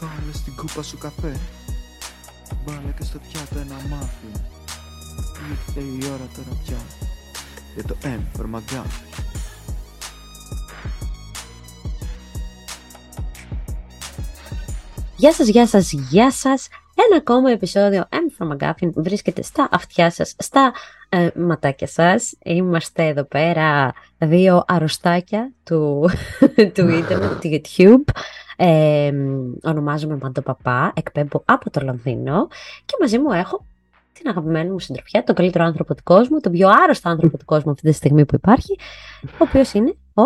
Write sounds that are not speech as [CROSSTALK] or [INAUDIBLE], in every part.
Βάλε στην κούπα σου καφέ Βάλε και στο πιάτο ένα μάφι Ήρθε η ώρα τώρα πια Για το M for McGuffin Γεια σας, γεια σας, γεια σας. Ένα ακόμα επεισόδιο M from McGuffin βρίσκεται στα αυτιά σας, στα ε, ματάκια σας. Είμαστε εδώ πέρα δύο αρρωστάκια του, [LAUGHS] του [LAUGHS] ίντερνετ, του YouTube. Ε, ονομάζομαι Μαντο Παπά, εκπέμπω από το Λονδίνο και μαζί μου έχω την αγαπημένη μου συντροφιά, τον καλύτερο άνθρωπο του κόσμου, τον πιο άρρωστο άνθρωπο του κόσμου αυτή τη στιγμή που υπάρχει, ο οποίος είναι ο...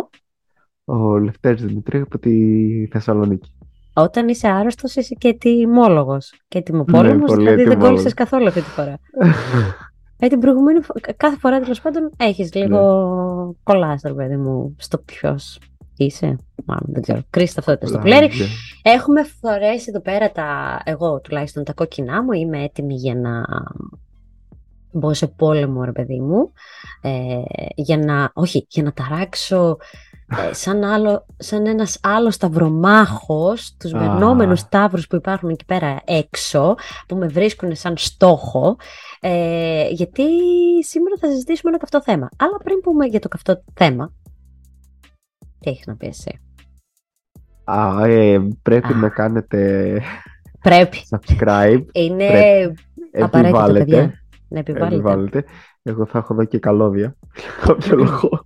Ο Λευτέρης Δημητρή από τη Θεσσαλονίκη. Όταν είσαι άρρωστος, είσαι και τιμόλογο. Και τιμοπόλεμο, Ναι, πολύ δηλαδή δεν ετοιμόλογος. κόλλησες καθόλου αυτή τη φορά. Ε, την προηγούμενη φο- κάθε φορά τέλος πάντων έχεις λίγο Ναι. κολλάς, ρε παιδί μου, στο ποιος είσαι. Μάλλον δεν ξέρω. Κρίστε αυτό το στο πλέρι. Έχουμε φορέσει εδώ πέρα τα. Εγώ τουλάχιστον τα κόκκινά μου. Είμαι έτοιμη για να μπω σε πόλεμο, ρε παιδί μου. Ε, για να. Όχι, για να ταράξω. ε, σαν, άλλο, σαν ένας άλλος σταυρομάχος τους Α. μενόμενους σταύρους που υπάρχουν εκεί πέρα έξω που με βρίσκουν σαν στόχο ε, γιατί σήμερα θα συζητήσουμε ένα καυτό θέμα αλλά πριν πούμε για το καυτό θέμα τι έχεις να πει εσύ Α, ε, πρέπει Α. να κάνετε πρέπει subscribe. είναι Πρέπει. απαραίτητο παιδιά Επιβάλλετε. να επιβάλλετε Επιβάλλετε. Εγώ θα έχω εδώ και καλώδια. [LAUGHS] Κάποιο λόγο.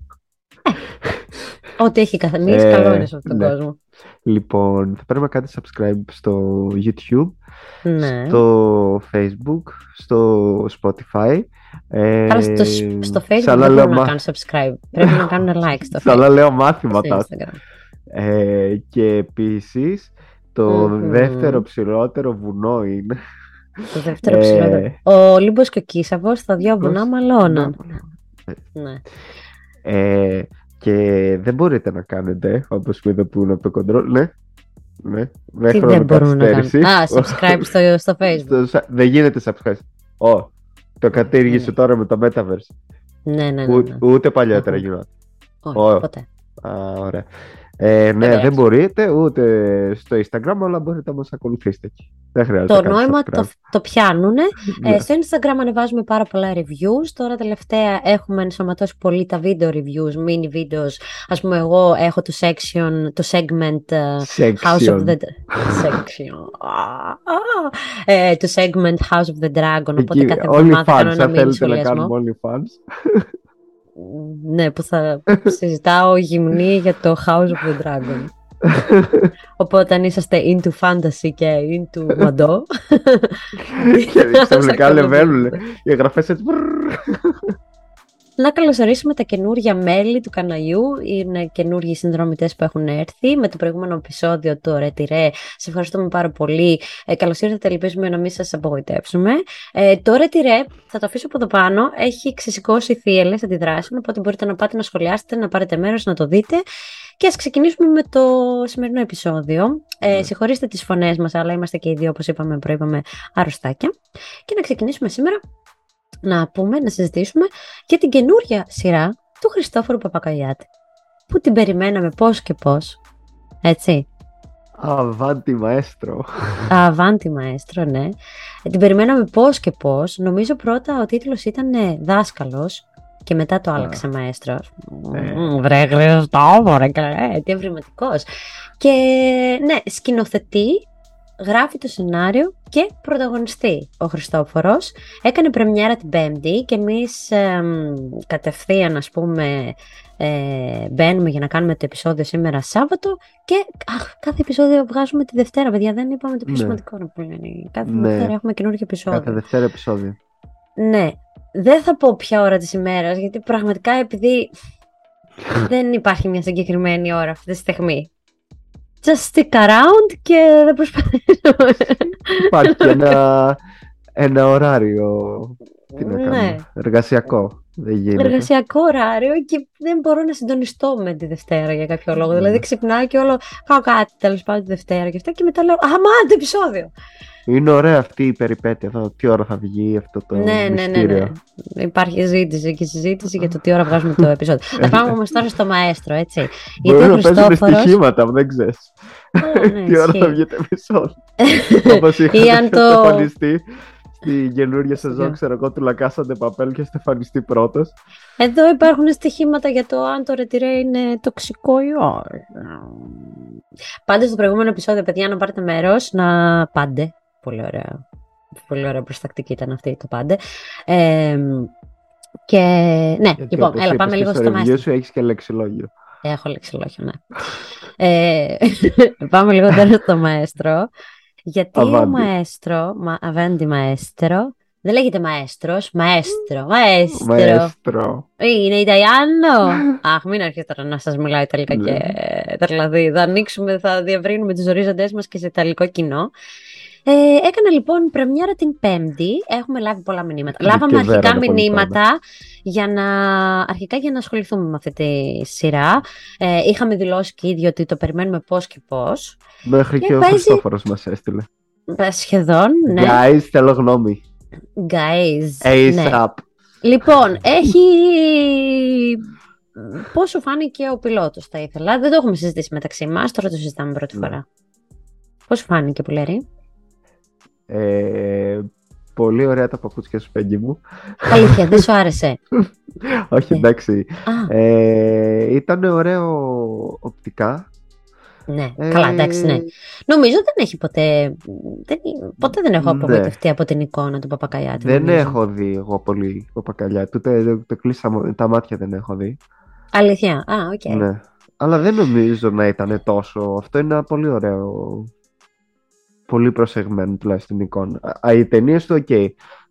ό,τι έχει καθαρίσει Ε, καλό είναι σε αυτόν τον ναι. κόσμο Λοιπόν, θα πρέπει να κάνετε subscribe στο YouTube, ναι. στο Facebook, στο Spotify. Ε, Άρα στο, στο facebook σαν δεν λέω μπορούν να μα- κάνουν subscribe πρέπει να κάνουν [LAUGHS] like στο Σαν να Facebook λέω στο μάθηματα. Instagram Ε, και επίσης το Μμμ. δεύτερο ψηλότερο βουνό είναι. το δεύτερο Ε, ψηλότερο ο Λίμπος και ο Κίσαβος τα δυο βουνά πώς- μαλώναν ναι. Ε, και δεν μπορείτε να κάνετε, όπως που είδα που είναι από το control. Ναι, ναι, με Τι δεν μπορούν να χρονοκαθυστέρηση. κάνουν. Α, subscribe στο, [LAUGHS] στο Facebook. Στο- δεν γίνεται subscribe. Ω, το κατήργησε Ναι. τώρα με το Metaverse. Ναι, ναι, ναι. Ού- ναι. ούτε παλιότερα Αχα. γινόταν. Όχι, Ω. ποτέ. Α, ωραία. Ε, ναι, Εντάξει. δεν μπορείτε ούτε στο Instagram, αλλά μπορείτε να μας ακολουθήσετε εκεί. Δεν χρειάζεται Το να κάνετε νόημα subscribe. το, το πιάνουν. Ναι. Ε, στο Instagram ανεβάζουμε πάρα πολλά reviews. Τώρα τελευταία έχουμε ενσωματώσει πολύ τα video reviews, mini videos. Ας πούμε εγώ έχω το section, το segment ε, House of Section. the Section. Α, α. Ε, το segment House of the Dragon. Οπότε Εκεί, κάθε όλοι εβδομάδα κάνω fans, ένα αν mini θέλετε να σχολιασμό. κάνουμε όλοι fans. Ναι, που θα [LAUGHS] συζητάω γυμνή για το House of the Dragon. [LAUGHS] Οπότε αν είσαστε into fantasy και into μαντό. και ξαφνικά Σας λεβαίνουν ακολουθείτε. οι εγγραφές έτσι. Να καλωσορίσουμε τα καινούργια μέλη του καναλιού. Είναι καινούργιοι συνδρομητές που έχουν έρθει. Με το προηγούμενο επεισόδιο, το Retire, σε ευχαριστούμε πάρα πολύ. Ε, καλώς ήρθατε, ελπίζουμε να μην σας απογοητεύσουμε. Ε, το Retire, θα το αφήσω από εδώ πάνω, έχει ξεσηκώσει θύελες αντιδράσεων, οπότε μπορείτε να πάτε να σχολιάσετε, να πάρετε μέρος, να το δείτε. Και ας ξεκινήσουμε με το σημερινό επεισόδιο. Ε, Ναι. Συγχωρήστε τις φωνές μας, αλλά είμαστε και οι δύο, όπως είπαμε, προείπαμε αρρωστάκια. Και να ξεκινήσουμε σήμερα να πούμε, να συζητήσουμε για την καινούρια σειρά του Χριστόφορου Παπακαλιάτη. Που την περιμέναμε πώς και πώς. Έτσι. Αβάντι μαέστρο. Αβάντι μαέστρο, ναι. Ε, Την περιμέναμε πώς και πώς. Νομίζω πρώτα ο τίτλος ήταν ε, «Δάσκαλος» και μετά το άλλαξε μαέστρο. Ναι. Μμμ, Βρε Χριστόφορε, καλέ, τι ευρηματικός. Και ναι, σκηνοθετεί, γράφει το σενάριο και πρωταγωνιστεί ο Χριστόφορος. Έκανε πρεμιέρα την Πέμπτη και εμείς εμ, κατευθείαν ας πούμε ε, μπαίνουμε για να κάνουμε το επεισόδιο σήμερα Σάββατο και αχ, κάθε επεισόδιο βγάζουμε τη Δευτέρα, παιδιά. Δεν είπαμε το πιο Ναι. σημαντικό να πούμε. Κάθε Ναι. Δευτέρα έχουμε καινούργιο επεισόδιο. Κάθε δεύτερο επεισόδιο. Ναι. Δεν θα πω ποια ώρα της ημέρας, γιατί πραγματικά επειδή [LAUGHS] δεν υπάρχει μια συγκεκριμένη ώρα αυτή τη στιγμή. Just stick around και δεν προσπαθήσω. Υπάρχει και ένα, [LAUGHS] ένα ωράριο. Τι να Ναι. κάνουμε. Εργασιακό. Δεν γίνεται. εργασιακό ωράριο και δεν μπορώ να συντονιστώ με τη Δευτέρα για κάποιο λόγο. Ναι. Δηλαδή ξυπνάω και όλο κάνω κάτι τέλος πάντων τη Δευτέρα και αυτά και μετά λέω Αμάντε επεισόδιο. Είναι ωραία αυτή η περιπέτεια. Θα, τι ώρα θα βγει αυτό το ναι, ναι, ναι, μυστήριο. ναι. Υπάρχει ζήτηση και συζήτηση για το τι ώρα βγάζουμε το επεισόδιο. [LAUGHS] Θα πάμε όμως τώρα στο μαέστρο, έτσι. Γιατί Μπορεί ο να παίζουν Χριστόφορος... στοιχήματα, δεν ξέρεις. Α, ναι, [LAUGHS] τι ώρα θα ισχύει. βγει το επεισόδιο. [LAUGHS] Όπως Ή αν είχατε το- στεφανιστεί στην καινούργια σεζόν, Ναι. ξέρω εγώ, του Λακάσαντε Παπέλ και στεφανιστεί πρώτος. Εδώ υπάρχουν στοιχήματα για το αν το ρετυρέ είναι τοξικό ή όχι. Πάντως στο προηγούμενο επεισόδιο, παιδιά, να πάρετε μέρος, να πάντε. Πολύ ωραία. Πολύ ωραία προστακτική ήταν αυτή το πάντε. Ε, και ναι, Γιατί λοιπόν, όπως έλα είπες πάμε και λίγο στο στο review μαέστρο. σου έχεις και λεξιλόγιο. Έχω λεξιλόγιο, ναι. Ε, [LAUGHS] πάμε λίγο τώρα στο μαέστρο. Γιατί ο Avanti. μαέστρο, μα, αβέντι μαέστρο, δεν λέγεται μαέστρος, μαέστρο, μαέστρο. Μαέστρο. Είναι Ιταλιάνο. Αχ, μην αρχίσετε τώρα να σας μιλάω Ιταλικά Ναι. και δηλαδή θα ανοίξουμε, θα διαβρύνουμε του ορίζοντές μας και σε Ιταλικό κοινό. Ε, έκανα λοιπόν πρεμιέρα την Πέμπτη. Έχουμε λάβει πολλά μηνύματα. Και Λάβαμε βέρα αρχικά το πολύ μηνύματα για να, αρχικά για να ασχοληθούμε με αυτή τη σειρά. Ε, είχαμε δηλώσει και ήδη ότι το περιμένουμε πώς και πώς. Μέχρι Και και ο παίζει- Χριστόφορος μας έστειλε. Σχεδόν, ναι. Guys, θέλω γνώμη. Guys. ναι. ASAP. Λοιπόν, έχει. Πώ σου φάνηκε ο πιλότος, θα ήθελα. Δεν το έχουμε συζητήσει μεταξύ μας, τώρα το συζητάμε πρώτη Ναι. φορά. Πώς σου φάνηκε, Πουλέρη. Ε, πολύ ωραία τα παπούτσια σου, Πέγγι μου. Αλήθεια, δεν [LAUGHS] σου άρεσε; Όχι, Ναι. εντάξει. Α, Ε, ήταν ωραίο οπτικά. ναι, Ε, καλά, εντάξει, ναι. Νομίζω δεν έχει ποτέ. Δεν, ποτέ δεν έχω Ναι. απογοητευτεί από την εικόνα του Παπακαλιάτη. Δεν νομίζω. έχω δει εγώ πολύ Παπακαλιάτη. Του το, το κλείσα, μο- τα μάτια δεν έχω δει. Αλήθεια. Α, οκ. Ναι. Αλλά δεν νομίζω να ήταν τόσο. Αυτό είναι ένα πολύ ωραίο. Πολύ προσεγμένο τουλάχιστον εικόνα. Α, οι ταινίες του, οκ.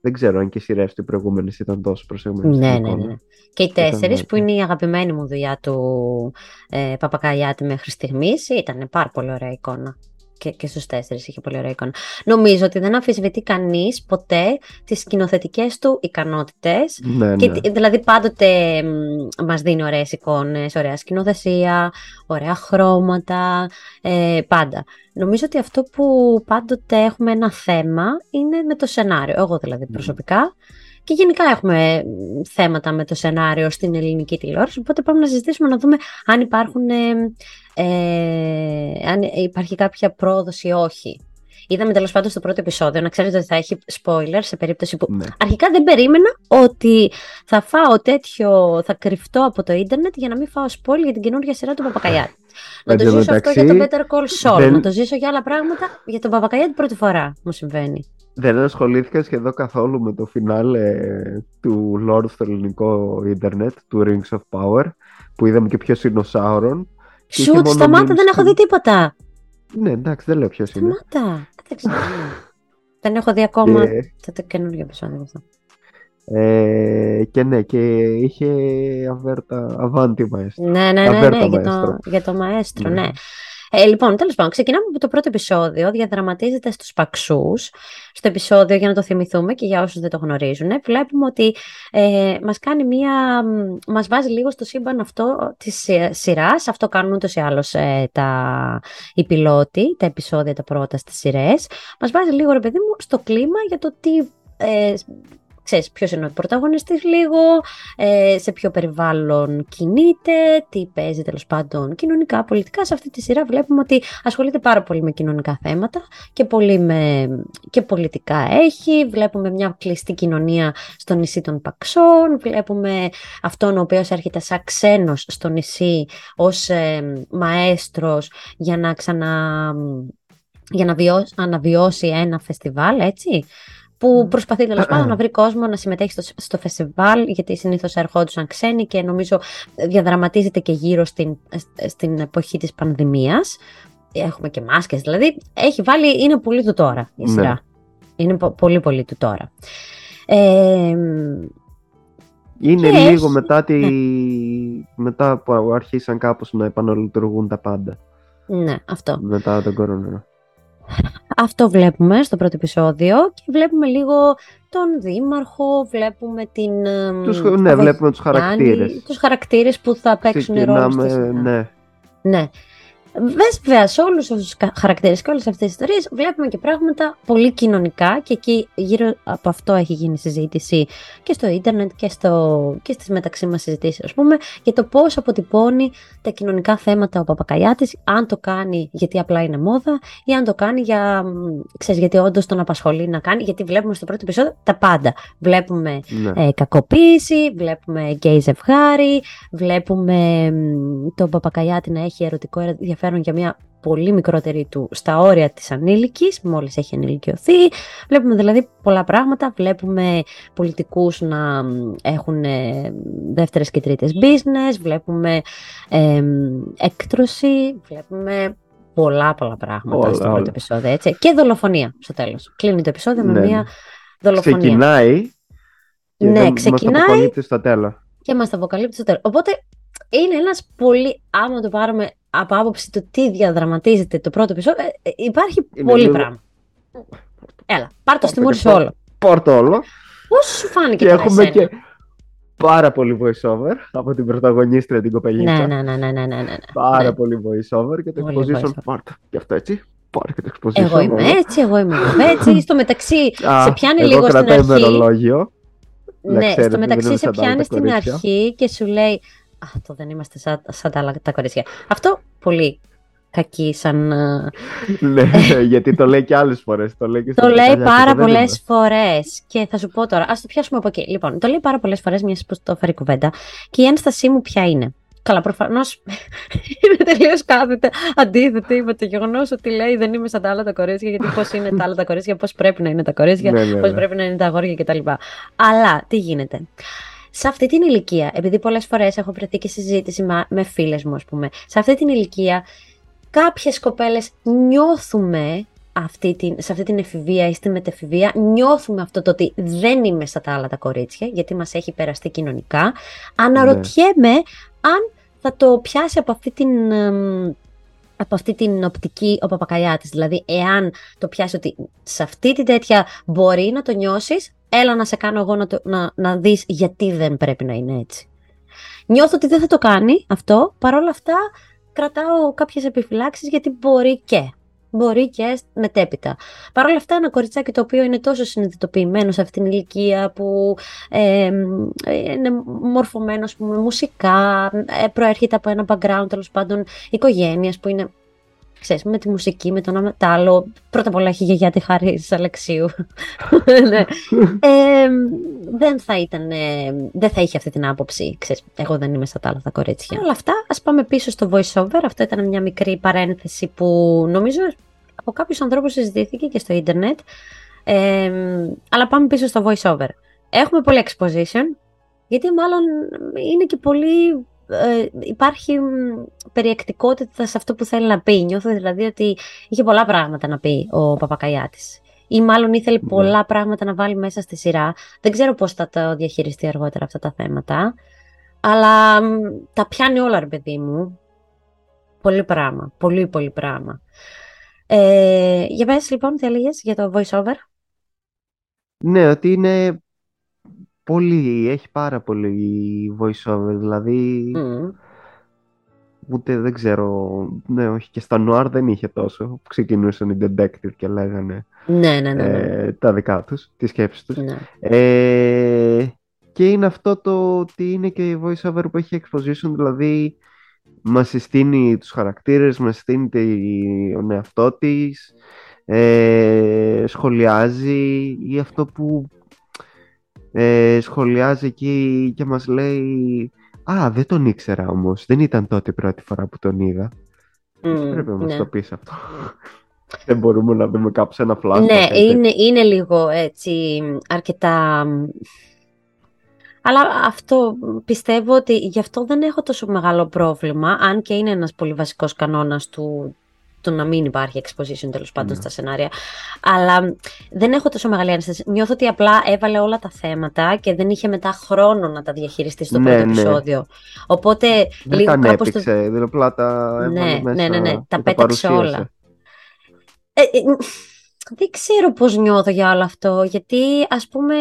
Δεν ξέρω αν και οι σειρές του οι προηγούμενες ήταν τόσο προσεγμένες. Ναι, ναι, ναι. Και οι Ήταν, τέσσερις, ναι. που είναι η αγαπημένη μου δουλειά του ε, Παπακαλιάτη μέχρι στιγμής, ήταν πάρα πολύ ωραία εικόνα. Και, και στους τέσσερις είχε πολύ ωραία εικόνα. Νομίζω ότι δεν αμφισβητεί κανείς ποτέ τις σκηνοθετικές του ικανότητες. Ναι, Και, ναι. τι- δηλαδή πάντοτε μ, μας δίνει ωραίες εικόνες, ωραία σκηνοθεσία, ωραία χρώματα, ε, πάντα. Νομίζω ότι αυτό που πάντοτε έχουμε ένα θέμα είναι με το σενάριο, εγώ δηλαδή προσωπικά. Και γενικά έχουμε μ, θέματα με το σενάριο στην ελληνική τηλεόραση, οπότε πάμε να συζητήσουμε να δούμε αν υπάρχουν, ε, ε, αν υπάρχει κάποια πρόοδος ή όχι. Είδαμε τέλος πάντων στο πρώτο επεισόδιο να ξέρετε ότι θα έχει spoiler σε περίπτωση που ναι. Αρχικά δεν περίμενα ότι θα φάω τέτοιο, θα κρυφτώ από το ίντερνετ για να μην φάω spoil για την καινούργια σειρά του Παπακαλιάτη. να το Εν τω ζήσω αυτό μεταξύ, για το Better Call Saul, δεν- να το ζήσω για άλλα πράγματα, για τον Παπακαλιάτη πρώτη φορά μου συμβαίνει. Δεν ασχολήθηκα σχεδόν καθόλου με το φινάλε του Lord στο ελληνικό ίντερνετ, του Rings of Power, που είδαμε και ποιος είναι ο Σάουρον. Και είχε Σουτ, μόνο σταμάτα, memes δεν έχω του- δει τίποτα. Ναι, εντάξει, δεν λέω ποιος είναι. Σταμάτα. Δεν ξέρω. δεν έχω δει ακόμα Και, το, το καινούργιο επεισόδιο αυτό. ε, και ναι, και είχε αβέρτα, αβάντι μαέστρο. Ναι, ναι, ναι, Αβέρτα ναι, για, το, μαέστρο. για το μαέστρο, Ναι. ναι. Ε, λοιπόν, τέλος πάντων, ξεκινάμε από το πρώτο επεισόδιο. Διαδραματίζεται στους Παξούς. Στο επεισόδιο, για να το θυμηθούμε και για όσους δεν το γνωρίζουν, βλέπουμε ότι ε, μας κάνει μία... μ, μας βάζει λίγο στο σύμπαν αυτό της σι- σειράς. Αυτό κάνουν ούτως ή άλλως ε, τα, οι πιλότοι, τα επεισόδια τα πρώτα στις σειρές. Μας βάζει λίγο, ρε παιδί μου, στο κλίμα για το τι... Ε, ξέρεις ποιος είναι ο πρωταγωνιστής λίγο, ε, σε ποιο περιβάλλον κινείται, τι παίζει τέλος πάντων κοινωνικά, πολιτικά. Σε αυτή τη σειρά βλέπουμε ότι ασχολείται πάρα πολύ με κοινωνικά θέματα και, πολύ με, και πολιτικά έχει. Βλέπουμε μια κλειστή κοινωνία στο νησί των Παξών. Βλέπουμε αυτόν ο οποίος έρχεται σαν ξένος στο νησί ως ε, μαέστρος για να ξανα... Για να βιώσει, αναβιώσει ένα φεστιβάλ, έτσι, που προσπαθεί τέλος πάντων να βρει κόσμο να συμμετέχει στο, στο φεστιβάλ, γιατί συνήθως ερχόντουσαν ξένοι και νομίζω διαδραματίζεται και γύρω στην, στην εποχή της πανδημίας. Έχουμε και μάσκες, δηλαδή έχει βάλει, είναι πολύ του τώρα η Ναι. σειρά. Είναι πο- πολύ πολύ του τώρα. Ε, Είναι Και λίγο έχει- μετά, τη... μετά που αρχίσαν κάπως να επαναλειτουργούν τα πάντα. ναι, αυτό. Μετά τον κορονοϊό. Αυτό βλέπουμε στο πρώτο επεισόδιο και βλέπουμε λίγο τον δήμαρχο, βλέπουμε την... Τους, ναι, βλέπουμε τους χαρακτήρες. Τους χαρακτήρες που θα παίξουν ρόλο στη Ναι. Ναι. Βέβαια, σε όλους αυτούς τους χαρακτήρες και όλες αυτές τις ιστορίες βλέπουμε και πράγματα πολύ κοινωνικά και εκεί γύρω από αυτό έχει γίνει συζήτηση και στο ίντερνετ και, στο, και στις μεταξύ μας συζητήσεις, ας πούμε, για το πώς αποτυπώνει τα κοινωνικά θέματα ο Παπακαλιάτης, αν το κάνει γιατί απλά είναι μόδα ή αν το κάνει για, ξέρεις, γιατί όντως τον απασχολεί να κάνει, γιατί βλέπουμε στο πρώτο επεισόδιο τα πάντα. Βλέπουμε ναι. ε, κακοποίηση, βλέπουμε γκέι ζευγάρι, βλέπουμε τον Παπακαλιάτη να έχει ερωτικό ενδιαφέρον ενδιαφέρον για μια πολύ μικρότερη του στα όρια της ανήλικης, μόλις έχει ενηλικιωθεί. Βλέπουμε δηλαδή πολλά πράγματα, βλέπουμε πολιτικούς να έχουν ε, δεύτερες και τρίτες business, βλέπουμε ε, έκτρωση, βλέπουμε πολλά πολλά πράγματα στο πρώτο επεισόδιο, έτσι. Και δολοφονία στο τέλος. Κλείνει το επεισόδιο με ναι. μια δολοφονία. Ξεκινάει και ναι, ξεκινάει μας αποκαλύπτει στο τέλος. Και μας το αποκαλύπτει στο τέλος. Οπότε είναι ένας πολύ, άμα το πάρουμε από άποψη του τι διαδραματίζεται το πρώτο επεισόδιο, ε, ε, υπάρχει Είναι πολύ λίγο... πράγμα. Έλα, πάρ' το στη μούρη σου όλο. Πάρ' το όλο. Πώς σου φάνηκε και έχουμε και πάρα πολύ voice-over από την πρωταγωνίστρια την κοπελίτσα. Ναι, ναι, ναι, ναι, ναι, ναι, ναι. Πάρα ναι. πολύ voice-over και το πολύ exposition πάρ' το. Και αυτό έτσι. Πάρ' και το exposition. Εγώ είμαι έτσι, εγώ είμαι έτσι. [LAUGHS] Στο μεταξύ, σε πιάνει λίγο στην αρχή. ημερολόγιο. Ναι, στο μεταξύ σε πιάνει στην αρχή και σου λέει Α, το δεν είμαστε σαν, σαν τα άλλα τα κορίτσια. Αυτό πολύ κακή σαν... Ε, ναι, γιατί το λέει και άλλες φορές. Το λέει, και το λέει πάρα πολλές φορές. Και θα σου πω τώρα, ας το πιάσουμε από εκεί. Λοιπόν, το λέει πάρα πολλές φορές, μιας που το φέρει κουβέντα. Και η ένστασή μου ποια είναι. Καλά, προφανώς [LAUGHS] είναι τελείως κάθετα αντίθετη με το γεγονός ότι λέει δεν είμαι σαν τα άλλα τα κορίτσια, γιατί πώς είναι τα άλλα τα κορίτσια, πώς πρέπει να είναι τα κορίτσια, ναι, ναι, πώς ναι. πρέπει να είναι τα αγόρια κτλ. Αλλά τι γίνεται; Σε αυτή την ηλικία, επειδή πολλές φορές έχω βρεθεί και συζήτηση με φίλες μου, ας πούμε, σε αυτή την ηλικία κάποιες κοπέλες νιώθουμε αυτή την, σε αυτή την εφηβεία ή στη μετεφηβεία, νιώθουμε αυτό το ότι δεν είμαι σαν τα άλλα τα κορίτσια, γιατί μας έχει περαστεί κοινωνικά. Αναρωτιέμαι ναι. αν θα το πιάσει από αυτή την από αυτή την οπτική ο Παπακαλιάτης. Δηλαδή, εάν το πιάσει ότι σε αυτή την τέτοια μπορεί να το νιώσεις, έλα να σε κάνω εγώ να, το, να, να δεις γιατί δεν πρέπει να είναι έτσι. Νιώθω ότι δεν θα το κάνει αυτό, παρόλα αυτά κρατάω κάποιες επιφυλάξεις γιατί μπορεί και. Μπορεί και μετέπειτα. Παρ' όλα αυτά, ένα κοριτσάκι το οποίο είναι τόσο συνειδητοποιημένο σε αυτήν την ηλικία, που ε, είναι μορφωμένος με μουσικά, ε, προέρχεται από ένα background τέλος πάντων οικογένειας που είναι ξέρεις, με τη μουσική, με τον ένα άλλο. Πρώτα απ' όλα έχει γιαγιά τη Χάρη Αλεξίου. [LAUGHS] ναι. ε, δεν θα ήταν, δεν θα είχε αυτή την άποψη. Ξέρεις, εγώ δεν είμαι στα τα άλλα τα κορίτσια. Όλα αυτά, ας πάμε πίσω στο voiceover. Αυτό ήταν μια μικρή παρένθεση που νομίζω από κάποιους ανθρώπους συζητήθηκε και στο ίντερνετ. Ε, αλλά πάμε πίσω στο voiceover. Έχουμε πολύ exposition, γιατί μάλλον είναι και πολύ ε, υπάρχει περιεκτικότητα σε αυτό που θέλει να πει. Νιώθω δηλαδή ότι είχε πολλά πράγματα να πει ο Παπακαλιάτης. Ή μάλλον ήθελε ναι. πολλά πράγματα να βάλει μέσα στη σειρά. Δεν ξέρω πώς θα το διαχειριστεί αργότερα αυτά τα θέματα. Αλλά τα πιάνει όλα, ρε παιδί μου. Πολύ πράγμα. Πολύ, πολύ πράγμα. Ε, για πες λοιπόν, τι έλεγες για το voice-over. Ναι, ότι είναι Πολύ, έχει πάρα πολύ voice-over, δηλαδή ούτε δεν ξέρω, ναι όχι και στα Noir δεν είχε τόσο, ξεκινούσαν οι detective και λέγανε ναι, ναι, ναι, ε, τα δικά τους, τις σκέψεις τους. Ε, και είναι αυτό το ότι είναι και η voice-over που έχει exposition, δηλαδή μας συστήνει τους χαρακτήρες, μας συστήνει τον εαυτό της, ε, σχολιάζει. Ή αυτό που ε, σχολιάζει εκεί και μας λέει «Α, δεν τον ήξερα όμως, δεν ήταν τότε η πρώτη φορά που τον είδα». Mm, Πρέπει να μας ναι. το πεις αυτό. [LAUGHS] δεν μπορούμε να δούμε κάπου σε ένα φλάσμα. Ναι, είναι, είναι λίγο έτσι αρκετά... Αλλά αυτό πιστεύω ότι γι' αυτό δεν έχω τόσο μεγάλο πρόβλημα, αν και είναι ένας πολύ βασικός κανόνας του, το να μην υπάρχει exposition τέλος πάντων ναι. στα σενάρια. Αλλά δεν έχω τόσο μεγάλη ένσταση. Νιώθω ότι απλά έβαλε όλα τα θέματα και δεν είχε μετά χρόνο να τα διαχειριστεί στο ναι, πρώτο ναι. επεισόδιο. Οπότε δεν λίγο τα κάπως... Έπαιξε, δηλαδή απλά τα ναι, ναι, ναι, ναι, τα πέταξε όλα. Ε, ε, δεν ξέρω πώς νιώθω για όλο αυτό, γιατί ας πούμε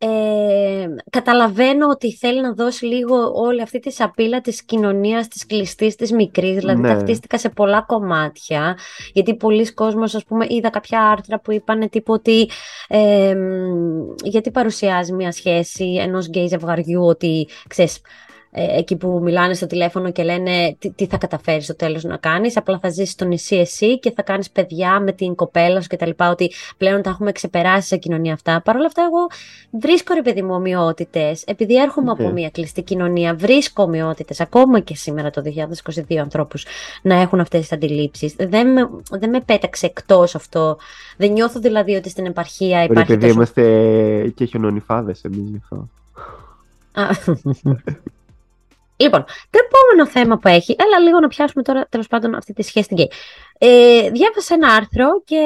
ε, καταλαβαίνω ότι θέλει να δώσει λίγο όλη αυτή τη σαπίλα της κοινωνίας, της κλειστής, της μικρής, δηλαδή Ναι. ταυτίστηκα σε πολλά κομμάτια, γιατί πολλοί κόσμος, ας πούμε, είδα κάποια άρθρα που είπαν τύπου ότι ε, γιατί παρουσιάζει μια σχέση ενός γκέι ζευγαριού ότι, ξέρεις, ε, εκεί που μιλάνε στο τηλέφωνο και λένε τι, τι θα καταφέρεις στο τέλος να κάνεις, απλά θα ζήσεις στο νησί εσύ και θα κάνεις παιδιά με την κοπέλα σου κτλ. Ότι πλέον τα έχουμε ξεπεράσει σε κοινωνία αυτά. Παρ' όλα αυτά, εγώ βρίσκω ρε παιδί μου ομοιότητες. Επειδή έρχομαι από Ναι. μια κλειστή κοινωνία, βρίσκω ομοιότητες ακόμα και σήμερα το 2022 ανθρώπους να έχουν αυτές τις αντιλήψεις. Δεν με, δεν με πέταξε εκτός αυτό. Δεν νιώθω δηλαδή ότι στην επαρχία Ρε υπάρχει παιδί, τόσο... είμαστε και χιονονιφάδες εμείς γι' αυτό. [LAUGHS] Α, λοιπόν, το επόμενο θέμα που έχει, έλα λίγο να πιάσουμε τώρα τέλος πάντων αυτή τη σχέση στην γκέι. Ε, διάβασα ένα άρθρο και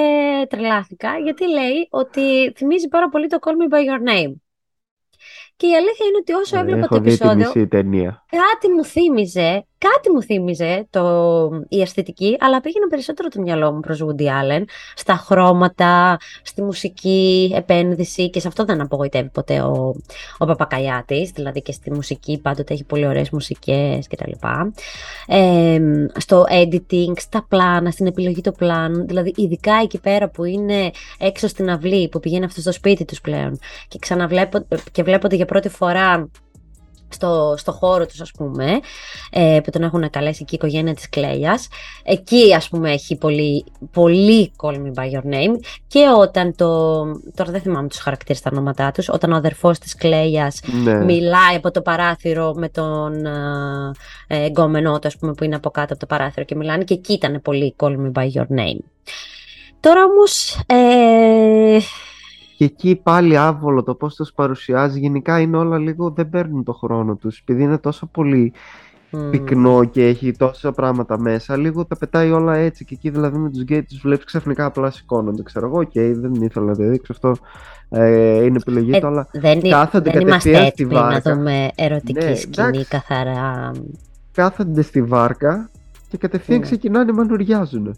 τρελάθηκα γιατί λέει ότι θυμίζει πάρα πολύ το Call Me By Your Name. Και η αλήθεια είναι ότι όσο έβλεπα Ε, Έχω το δει τη επεισόδιο, μισή ταινία. Κάτι μου θύμιζε, κάτι μου θύμιζε το, η αισθητική, αλλά πήγαινε περισσότερο το μυαλό μου προς Woody Allen, στα χρώματα, στη μουσική επένδυση και σε αυτό δεν απογοητεύει ποτέ ο, ο Παπακαλιάτης, δηλαδή και στη μουσική πάντοτε έχει πολύ ωραίες μουσικές κτλ. Ε, στο editing, στα πλάνα, στην επιλογή των πλάνων, δηλαδή ειδικά εκεί πέρα που είναι έξω στην αυλή, που πηγαίνει αυτός στο σπίτι τους πλέον και ξαναβλέπω και βλέπονται για πρώτη φορά στο, στο χώρο τους ας πούμε ε, που τον έχουν καλέσει εκεί η οικογένεια της Κλέιας εκεί ας πούμε έχει πολύ, πολύ call me by your name και όταν το, τώρα δεν θυμάμαι τους χαρακτήρες τα ονόματά τους όταν ο αδερφός της Κλέιας Ναι. μιλάει από το παράθυρο με τον ε, ε, εγκόμενό του, ας πούμε, που είναι από κάτω από το παράθυρο και μιλάνε και εκεί ήταν πολύ call me by your name. Τώρα όμως, ε, Και εκεί πάλι άβολο το πώς τους παρουσιάζει. Γενικά είναι όλα λίγο δεν παίρνουν το χρόνο τους. Επειδή είναι τόσο πολύ μ, πυκνό και έχει τόσα πράγματα μέσα, λίγο τα πετάει όλα έτσι. Και εκεί δηλαδή με τους γκέι τους βλέπεις ξαφνικά απλά σηκώνονται. Ξέρω εγώ, οκ, δεν ήθελα να το δείξω αυτό. Ε, είναι επιλογή Ε, του, αλλά δεν, είναι- κάθονται δεν είμαστε κατευθείαν στη έτοιμοι να βάρκα. δούμε ερωτική Ναι, σκηνή εντάξει. καθαρά. κάθονται στη βάρκα και κατευθείαν Ναι. ξεκινάνε μανουριάζουν.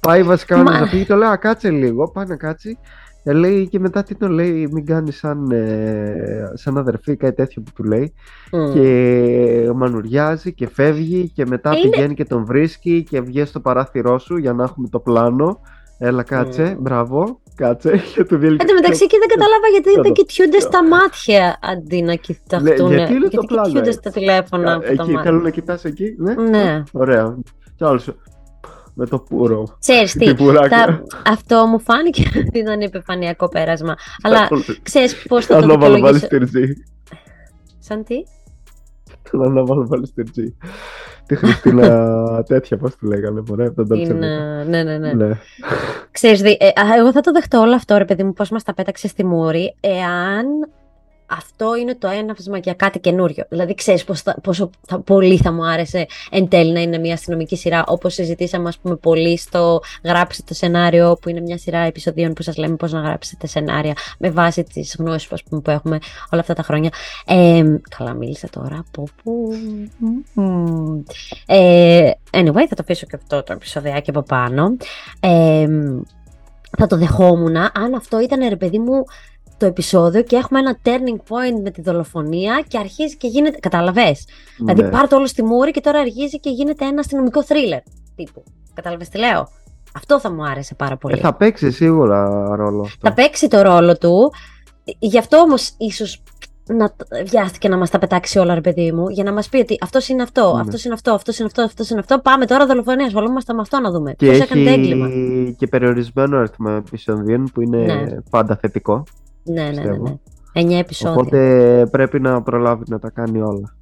Πάει βασικά Μα- να πει, το λέει, «Α, κάτσε λίγο, πάει να κάτσει. Ε, λέει και μετά τι το λέει, μην κάνεις σαν, ε, σαν αδερφή, κάτι τέτοιο που του λέει. Μ. Και μανουριάζει και φεύγει και μετά Είναι- πηγαίνει και τον βρίσκει και βγαίνει στο παράθυρό σου για να έχουμε το πλάνο. Έλα κάτσε, Μμ. μπράβο, κάτσε. [LAUGHS] Και του βγαίνει Εν τω μεταξύ και δεν κατάλαβα γιατί Κάτω. δεν κοιτιούνται στα μάτια αντί να κοιταχτούν. Ναι, γιατί είναι το πλάνο, κοιτιούνται έτσι. στα τηλέφωνα από τα Εκεί, μάτια. θέλω να κοιτάς εκεί, ναι. Ναι. Ωραία. Κι άλλος, με το πουρο. Ξέρεις [LAUGHS] τι, Την πουράκα. θα- αυτό μου φάνηκε [LAUGHS] ότι ήταν επιφανειακό πέρασμα. Αλλά ξέρεις πώς θα Θα το το βάλω βάλει δικαιολογήσω. στην G. Σαν τι; Θέλω να βάλω βάλει στην G. Τη Χριστίνα [LAUGHS] τέτοια, πώς τη λέγανε, μωρέ, από τον Την, Dolce Vita. ε, ναι, ναι, ναι. Ναι. Ξέρεις, δι- ε, α, εγώ θα το δεχτώ όλο αυτό, ρε παιδί μου, πώς μας τα πέταξε στη μούρη, εάν αυτό είναι το έναυσμα για κάτι καινούριο. Δηλαδή, ξέρεις πώς θα- πόσο θα, πολύ θα μου άρεσε εν τέλει να είναι μια αστυνομική σειρά, όπως συζητήσαμε, ας πούμε, πολύ στο γράψτε το σενάριο, που είναι μια σειρά επεισοδίων που σας λέμε πώς να γράψετε σενάρια με βάση τις γνώσεις που, ας πούμε, που έχουμε όλα αυτά τα χρόνια. Ε, καλά, μίλησα τώρα. Πω, πω. Μμμ. Ε, anyway, θα το αφήσω και αυτό το επεισοδιάκι από πάνω. Ε, θα το δεχόμουν αν αυτό ήταν ρε παιδί μου το επεισόδιο και έχουμε ένα turning point με τη δολοφονία και αρχίζει και γίνεται. Κατάλαβες; Δηλαδή Ναι. πάρ' το όλο στη μούρη και τώρα αρχίζει και γίνεται ένα αστυνομικό thriller τύπου. Κατάλαβες τι λέω; Αυτό θα μου άρεσε πάρα πολύ. Ε, θα παίξει σίγουρα ρόλο αυτό. Θα παίξει το ρόλο του. Γι' αυτό όμως ίσως να τ- βιάστηκε να μας τα πετάξει όλα, ρε παιδί μου, για να μας πει ότι αυτός είναι αυτό, Ναι. αυτός είναι αυτό, αυτός είναι αυτό, αυτός είναι αυτό. Πάμε τώρα δολοφονίας. Ασχολούμαστε με αυτό να δούμε. Και Πώς έκανε το έγκλημα; έχει και περιορισμένο αριθμό επεισοδίων που είναι Ναι. πάντα θετικό. Ναι, ναι, ναι. πιστεύω. ναι. Εννιά επεισόδια. Οπότε πρέπει να προλάβει να τα κάνει όλα.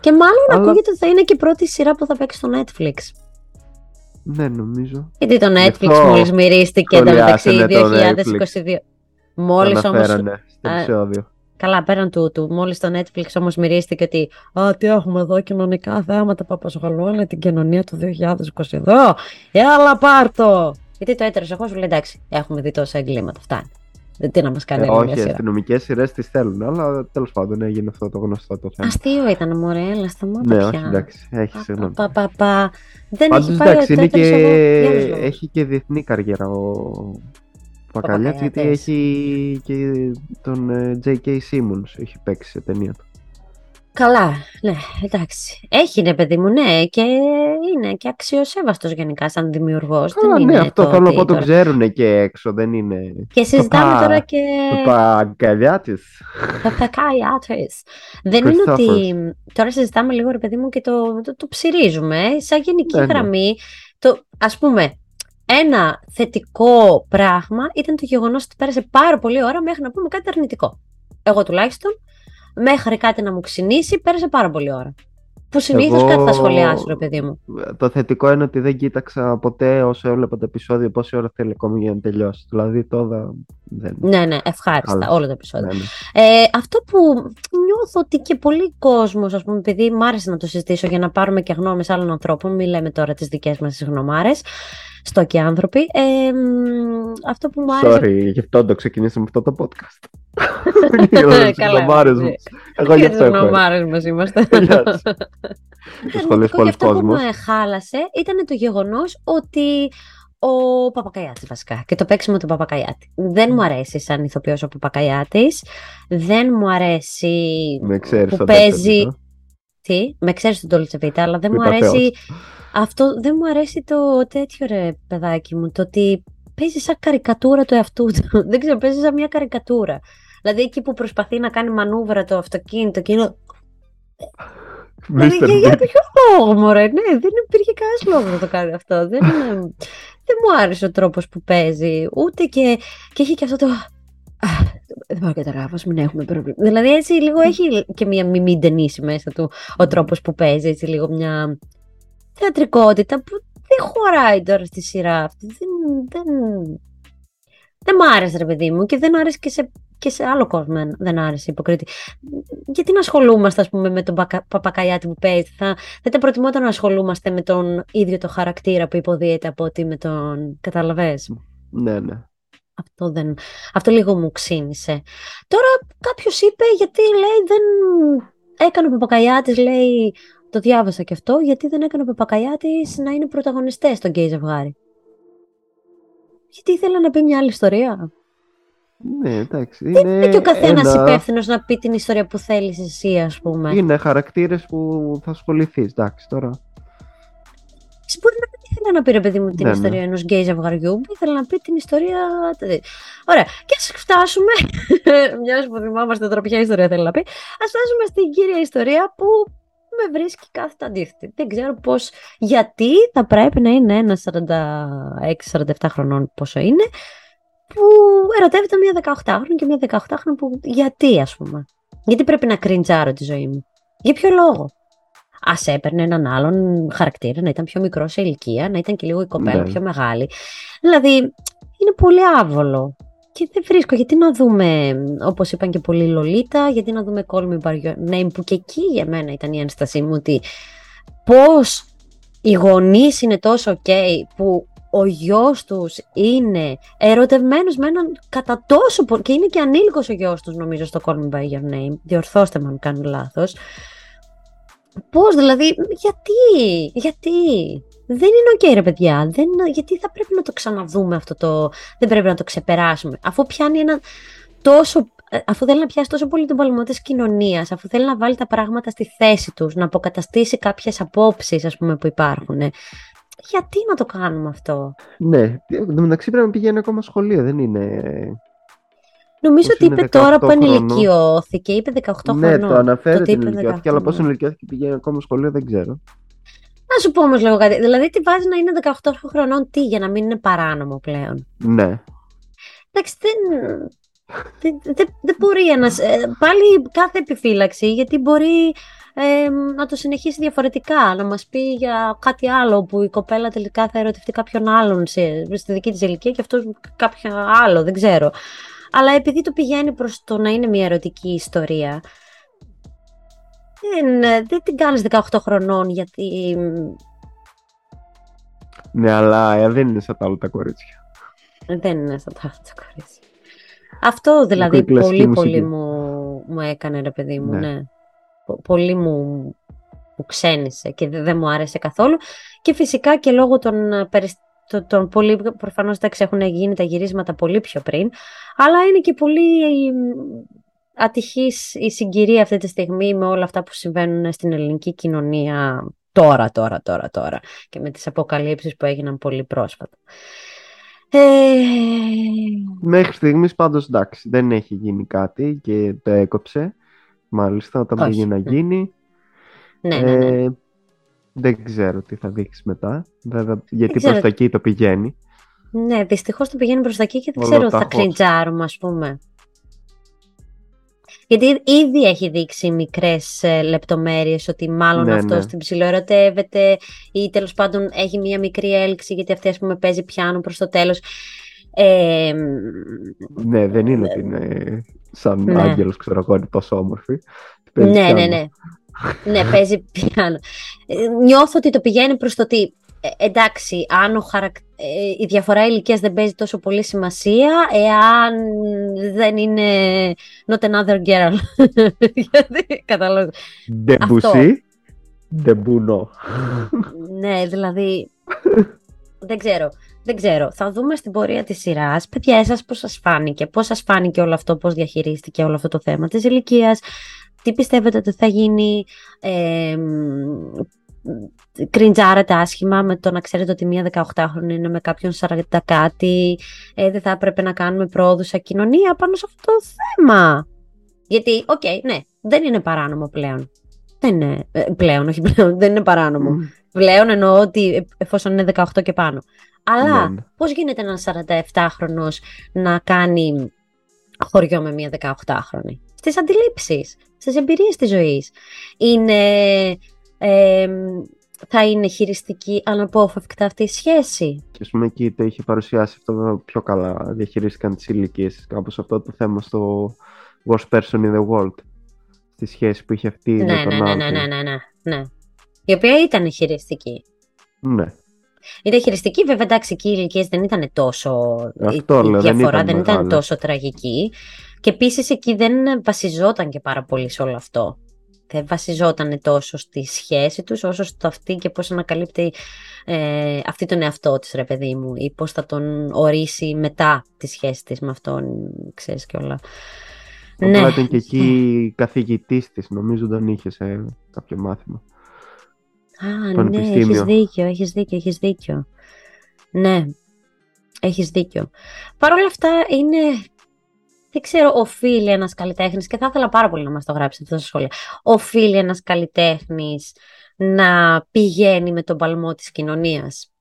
Και μάλλον Αλλά- ακούγεται ότι θα είναι και η πρώτη σειρά που θα παίξει στο Netflix. Ναι, νομίζω. Γιατί το Γι' Netflix αυτό μόλις μυρίστηκε εντωμεταξύ σχολιάσανε το 2022. Μόλις το όμω. αναφέρανε στο Α, επεισόδιο. Καλά, πέραν τούτου, μόλις το Netflix όμως μυρίστηκε ότι Α, τι έχουμε εδώ, κοινωνικά θέματα που απασχολούν την κοινωνία του 2022. Έλα, πάρτο! Γιατί το έτερος εγώ σου λέει εντάξει, έχουμε δει τόσα εγκλήματα, φτάνει. Τι να μας κάνει Ε, άλλη όχι, μια σειρά. αστυνομικές σειρές τις θέλουν, αλλά τέλος πάντων έγινε αυτό το γνωστό το θέμα. Αστείο ήταν, μωρέ, έλα σταμάτα ναι, πια. όχι, εντάξει, έχει συγγνώμη. Πα, πα, πα. Δεν Πάντως έχει πάει εντάξει, ο είναι και, τέτοιος εγώ, για άλλους λόγους. έχει και διεθνή καριέρα ο Παπακαλιάτης, γιατί Παπακαλιάτης. έχει και τον ε, J.K. Simmons, έχει παίξει σε ταινία του. Καλά, ναι, εντάξει. Έχει, ναι, παιδί μου, ναι, και είναι και αξιοσέβαστος γενικά σαν δημιουργός. Καλά, ναι, αυτό θέλω να πω, το ξέρουν και έξω, δεν είναι... Και συζητάμε Παπα- τώρα και. Παπακαλιάτης. Παπακαλιάτης. Δεν είναι ότι. Τώρα συζητάμε λίγο, ρε παιδί μου, και το, το, το ψυρίζουμε. ε, Σαν γενική Ναι, ναι. γραμμή, το, ας πούμε, ένα θετικό πράγμα ήταν το γεγονός ότι πέρασε πάρα πολύ ώρα μέχρι να πούμε κάτι αρνητικό. Εγώ τουλάχιστον, μέχρι κάτι να μου ξυνήσει, πέρασε πάρα πολύ ώρα. Που συνήθως Εγώ- κάτι θα σχολιάσω, ρε παιδί μου. Το θετικό είναι ότι δεν κοίταξα ποτέ όσο έβλεπα το επεισόδιο πόση ώρα θέλει ακόμη για να τελειώσει. Δηλαδή τώρα δεν. Ναι, ναι, ευχάριστα Άλλος. όλο το επεισόδιο. Ναι, ναι. Ε, αυτό που νιώθω ότι και πολλοί κόσμος, ας πούμε, επειδή μ' άρεσε να το συζητήσω για να πάρουμε και γνώμες άλλων ανθρώπων, μην λέμε τώρα τις δικές μας τις γνωμάρες, στο και άνθρωποι, ε, μ, αυτό που μου άρεσε... Sorry, γι' αυτό το ξεκινήσαμε αυτό το podcast. [LAUGHS] για να τις Καλά, γνωμάρες μου. ναι. Εγώ γι' Για αυτό τις έχω. έρθει. γνωμάρες μας είμαστε. [LAUGHS] Γεια σου. Το σχολείο Αρνητικό πολλοί και αυτό που κόσμος. με χάλασε ήταν το γεγονός ότι ο Παπακαϊάτης βασικά και το παίξιμο του Παπακαϊάτη. Δεν μου αρέσει σαν ηθοποιός ο Παπακαϊάτης, δεν μου αρέσει Με ξέρεις που το παίζει δεύτερο, Τι, με ξέρεις τον Dolce Vita, αλλά δεν μου Είπα αρέσει. Θεός. Αυτό δεν μου αρέσει το τέτοιο ρε παιδάκι μου. Το ότι παίζει σαν καρικατούρα του εαυτού του. [LAUGHS] δεν ξέρω, παίζει σαν μια καρικατούρα. Δηλαδή εκεί που προσπαθεί να κάνει μανούβρα το αυτοκίνητο και είναι. Δηλαδή, Mr. για, για Bean. ποιο λόγο, μωρέ, ναι, δεν υπήρχε κανένας λόγος να το κάνει αυτό. Δεν, είναι- δεν μου άρεσε ο τρόπος που παίζει. Ούτε και, και έχει και αυτό το. «Α, Δεν μπορώ να καταλάβω, ας μην έχουμε πρόβλημα. Δηλαδή έτσι λίγο έχει και μια μιμή ταινίση μέσα του ο τρόπος που παίζει, έτσι λίγο μια θεατρικότητα που δεν χωράει τώρα στη σειρά αυτή. Δεν, δεν, δεν μ' άρεσε ρε παιδί μου και δεν άρεσε και σε, και σε άλλο κόσμο δεν- δεν άρεσε η υποκρίτη. Γιατί να ασχολούμαστε ας πούμε με τον Πακα- Παπακαλιάτη που παίζει; Θα, θα ήταν προτιμότερο να ασχολούμαστε με τον ίδιο το χαρακτήρα που υποδίεται από ότι με τον καταλαβες. Ναι, ναι. Αυτό, δεν, αυτό λίγο μου ξύνησε. Τώρα κάποιος είπε γιατί λέει δεν έκανε ο Παπακαλιάτης, λέει, το διάβασα και αυτό, γιατί δεν έκανε ο Παπακαλιάτης να είναι πρωταγωνιστές στο γκέι ζευγάρι. Γιατί ήθελα να πει μια άλλη ιστορία. Ναι, εντάξει. Δεν είναι και ο καθένας ένα- υπεύθυνος να πει την ιστορία που θέλεις εσύ, ας πούμε. Είναι χαρακτήρες που θα ασχοληθείς. Εντάξει, τώρα. Μπορεί να μην ήθελα να πει ρε παιδί μου την Ναι, ναι. ιστορία ενός γκέι ζευγαριού, που ήθελα να πει την ιστορία. Ωραία. Και ας φτάσουμε. [LAUGHS] Μιας που θυμάμαστε τώρα ποια ιστορία θέλει να πει. Α φτάσουμε στην κύρια ιστορία που με βρίσκει κάθετα αντίθετη. Δεν ξέρω πώς. Γιατί θα πρέπει να είναι ένας 46-47 χρονών, πόσο είναι, που ερωτεύεται μια 18χρονη και μια 18χρονη που. Γιατί, ας πούμε. Γιατί πρέπει να κριντζάρω τη ζωή μου. Για ποιο λόγο. Α έπαιρνε έναν άλλον χαρακτήρα, να ήταν πιο μικρό σε ηλικία, να ήταν και λίγο η κοπέλα Ναι. πιο μεγάλη. Δηλαδή, είναι πολύ άβολο. Και δεν βρίσκω, γιατί να δούμε, όπως είπαν και πολλοί Λολίτα, γιατί να δούμε Call Me By Your Name, που και εκεί για μένα ήταν η ένστασή μου ότι πώς οι γονείς είναι τόσο ok που ο γιος τους είναι ερωτευμένος με έναν κατά τόσο πολύ και είναι και ανήλικος ο γιος τους νομίζω στο Call Me By Your Name διορθώστε με αν κάνω λάθος πώς δηλαδή γιατί γιατί; Δεν είναι ok ρε παιδιά δεν, γιατί θα πρέπει να το ξαναδούμε αυτό το δεν πρέπει να το ξεπεράσουμε αφού πιάνει ένα τόσο ε, αφού θέλει να πιάσει τόσο πολύ τον παλμό της κοινωνίας, αφού θέλει να βάλει τα πράγματα στη θέση τους, να αποκαταστήσει κάποιες απόψεις ας πούμε που υπάρχουν. Γιατί να το κάνουμε αυτό; Ναι, εν τω μεταξύ πρέπει να πηγαίνει ακόμα σχολείο, δεν είναι. Νομίζω Πώς ότι είναι είπε τώρα 18 που χρονών; ενηλικιώθηκε, είπε 18 ναι, χρονών. το αναφέρει Τότε την είπε ηλικιώθηκε, 18 αλλά πώ χρονών. ενηλικιώθηκε και πηγαίνει ακόμα σχολείο δεν ξέρω. Να σου πω όμως λίγο κάτι. Δηλαδή τι βάζει να είναι 18 χρονών τι, για να μην είναι παράνομο πλέον. Ναι. Εντάξει, δεν, δεν, δεν, δεν μπορεί ένας... ε, πάλι κάθε επιφύλαξη, γιατί μπορεί ε, να το συνεχίσει διαφορετικά, να μας πει για κάτι άλλο που η κοπέλα τελικά θα ερωτευτεί κάποιον άλλον σε, στη δική της ηλικία και αυτός κάποιον άλλο, δεν ξέρω. Αλλά επειδή το πηγαίνει προς το να είναι μια ερωτική ιστορία, δεν, ε, δεν την κάνεις 18 χρονών γιατί... Ναι, αλλά ε, δεν είναι σαν τα άλλα τα κορίτσια. Δεν είναι σαν τα άλλα τα κορίτσια. Αυτό δηλαδή η κλασική πολύ μουσική. πολύ μου, μου έκανε ρε παιδί μου, Ναι. ναι. Πο- Πολύ μου, μου ξένησε και δεν δεν μου άρεσε καθόλου. Και φυσικά και λόγω των, ε, περισ- των, των πολύ, προφανώς εντάξει έχουν γίνει τα γυρίσματα πολύ πιο πριν, αλλά είναι και πολύ ε, ατυχής η συγκυρία αυτή τη στιγμή με όλα αυτά που συμβαίνουν στην ελληνική κοινωνία τώρα, τώρα, τώρα, τώρα και με τις αποκαλύψεις που έγιναν πολύ πρόσφατα. Ε, Μέχρι στιγμής πάντως εντάξει, δεν έχει γίνει κάτι και το έκοψε. Μάλιστα, όταν Όχι. πήγε να γίνει. ναι, ναι, ναι. Ε, δεν ξέρω τι θα δείξεις μετά. Βέβαια, γιατί ξέρω. προς τα εκεί το πηγαίνει. Ναι, δυστυχώς το πηγαίνει προς τα εκεί και δεν Όλο ξέρω θα ταχώς. κριντσάρουμε ας πούμε. Γιατί ήδη έχει δείξει μικρές ε, λεπτομέρειες ότι μάλλον Ναι, αυτός ναι. την ψιλοερωτεύεται ή τέλος πάντων έχει μία μικρή έλξη γιατί αυτή ας πούμε παίζει πιάνο προς το τέλος. Ε, Ναι, δεν είναι ότι είναι σαν Ναι. άγγελος, ξέρω εγώ, είναι τόσο όμορφη. Παίζει ναι, ναι, πιάνο. ναι. Ναι, παίζει πιάνο. Ε, Νιώθω ότι το πηγαίνει προς το ότι ε, εντάξει, αν ο χαρακ... ε, η διαφορά ηλικίας δεν παίζει τόσο πολύ σημασία, εάν δεν είναι not another girl. [LAUGHS] Γιατί, κατάλαβες. Ντεμπουσί, ντεμπουνό. ναι, δηλαδή, δεν ξέρω. Δεν ξέρω. Θα δούμε στην πορεία της σειράς. Παιδιά, εσάς πώς σας φάνηκε. Πώς σας φάνηκε όλο αυτό, πώς διαχειρίστηκε όλο αυτό το θέμα της ηλικίας. Τι πιστεύετε ότι θα γίνει. Ε, κριντζάρετε άσχημα με το να ξέρετε ότι μία 18χρονη είναι με κάποιον 40 κάτι. Ε, δεν θα έπρεπε να κάνουμε πρόοδο σαν κοινωνία πάνω σε αυτό το θέμα; Γιατί, οκ, ναι, δεν είναι παράνομο πλέον. Δεν είναι, ε, πλέον, όχι πλέον, δεν είναι παράνομο. Πλέον εννοώ ότι ε, εφόσον είναι 18 και πάνω. Αλλά Ναι, ναι. πώς γίνεται ένας 47χρονος να κάνει χωριό με μια 18χρονη. Στις αντιλήψεις, στις εμπειρίες της ζωής. Είναι, ε, θα είναι χειριστική αναπόφευκτα αυτή η σχέση; Και ας πούμε εκεί το είχε παρουσιάσει αυτό πιο καλά. Διαχειρίστηκαν τις ηλικίες. Κάπως αυτό το θέμα στο Worst Person in the World. Στη σχέση που είχε αυτή Ναι, με ναι, τον ναι, άλλο. ναι, ναι, ναι, ναι, ναι. Η οποία ήταν χειριστική. Ναι. Ήταν χειριστική, βέβαια εντάξει, εκεί οι ηλικίε δεν ήταν τόσο. Αυτό η λέω, δεν διαφορά ήταν δεν ήταν μεγάλη. τόσο τραγική. Και επίσης εκεί δεν βασιζόταν και πάρα πολύ σε όλο αυτό. Δεν βασιζόταν τόσο στη σχέση τους όσο στο αυτή και πώς ανακαλύπτει ε, αυτή τον εαυτό της ρε παιδί μου ή πώς θα τον ορίσει μετά τη σχέση της με αυτόν, ξέρεις και όλα. Απλά ήταν και εκεί καθηγητής της, νομίζω τον είχε σε κάποιο μάθημα. Α, ναι, πανεπιστήμιο. έχεις δίκιο, έχεις δίκιο, έχεις δίκιο. Ναι, έχεις δίκιο. Παρ' όλα αυτά είναι, δεν ξέρω, οφείλει ένας καλλιτέχνης και θα ήθελα πάρα πολύ να μας το γράψετε αυτά στα σχόλια. Οφείλει ένας καλλιτέχνης να πηγαίνει με τον παλμό της κοινωνίας;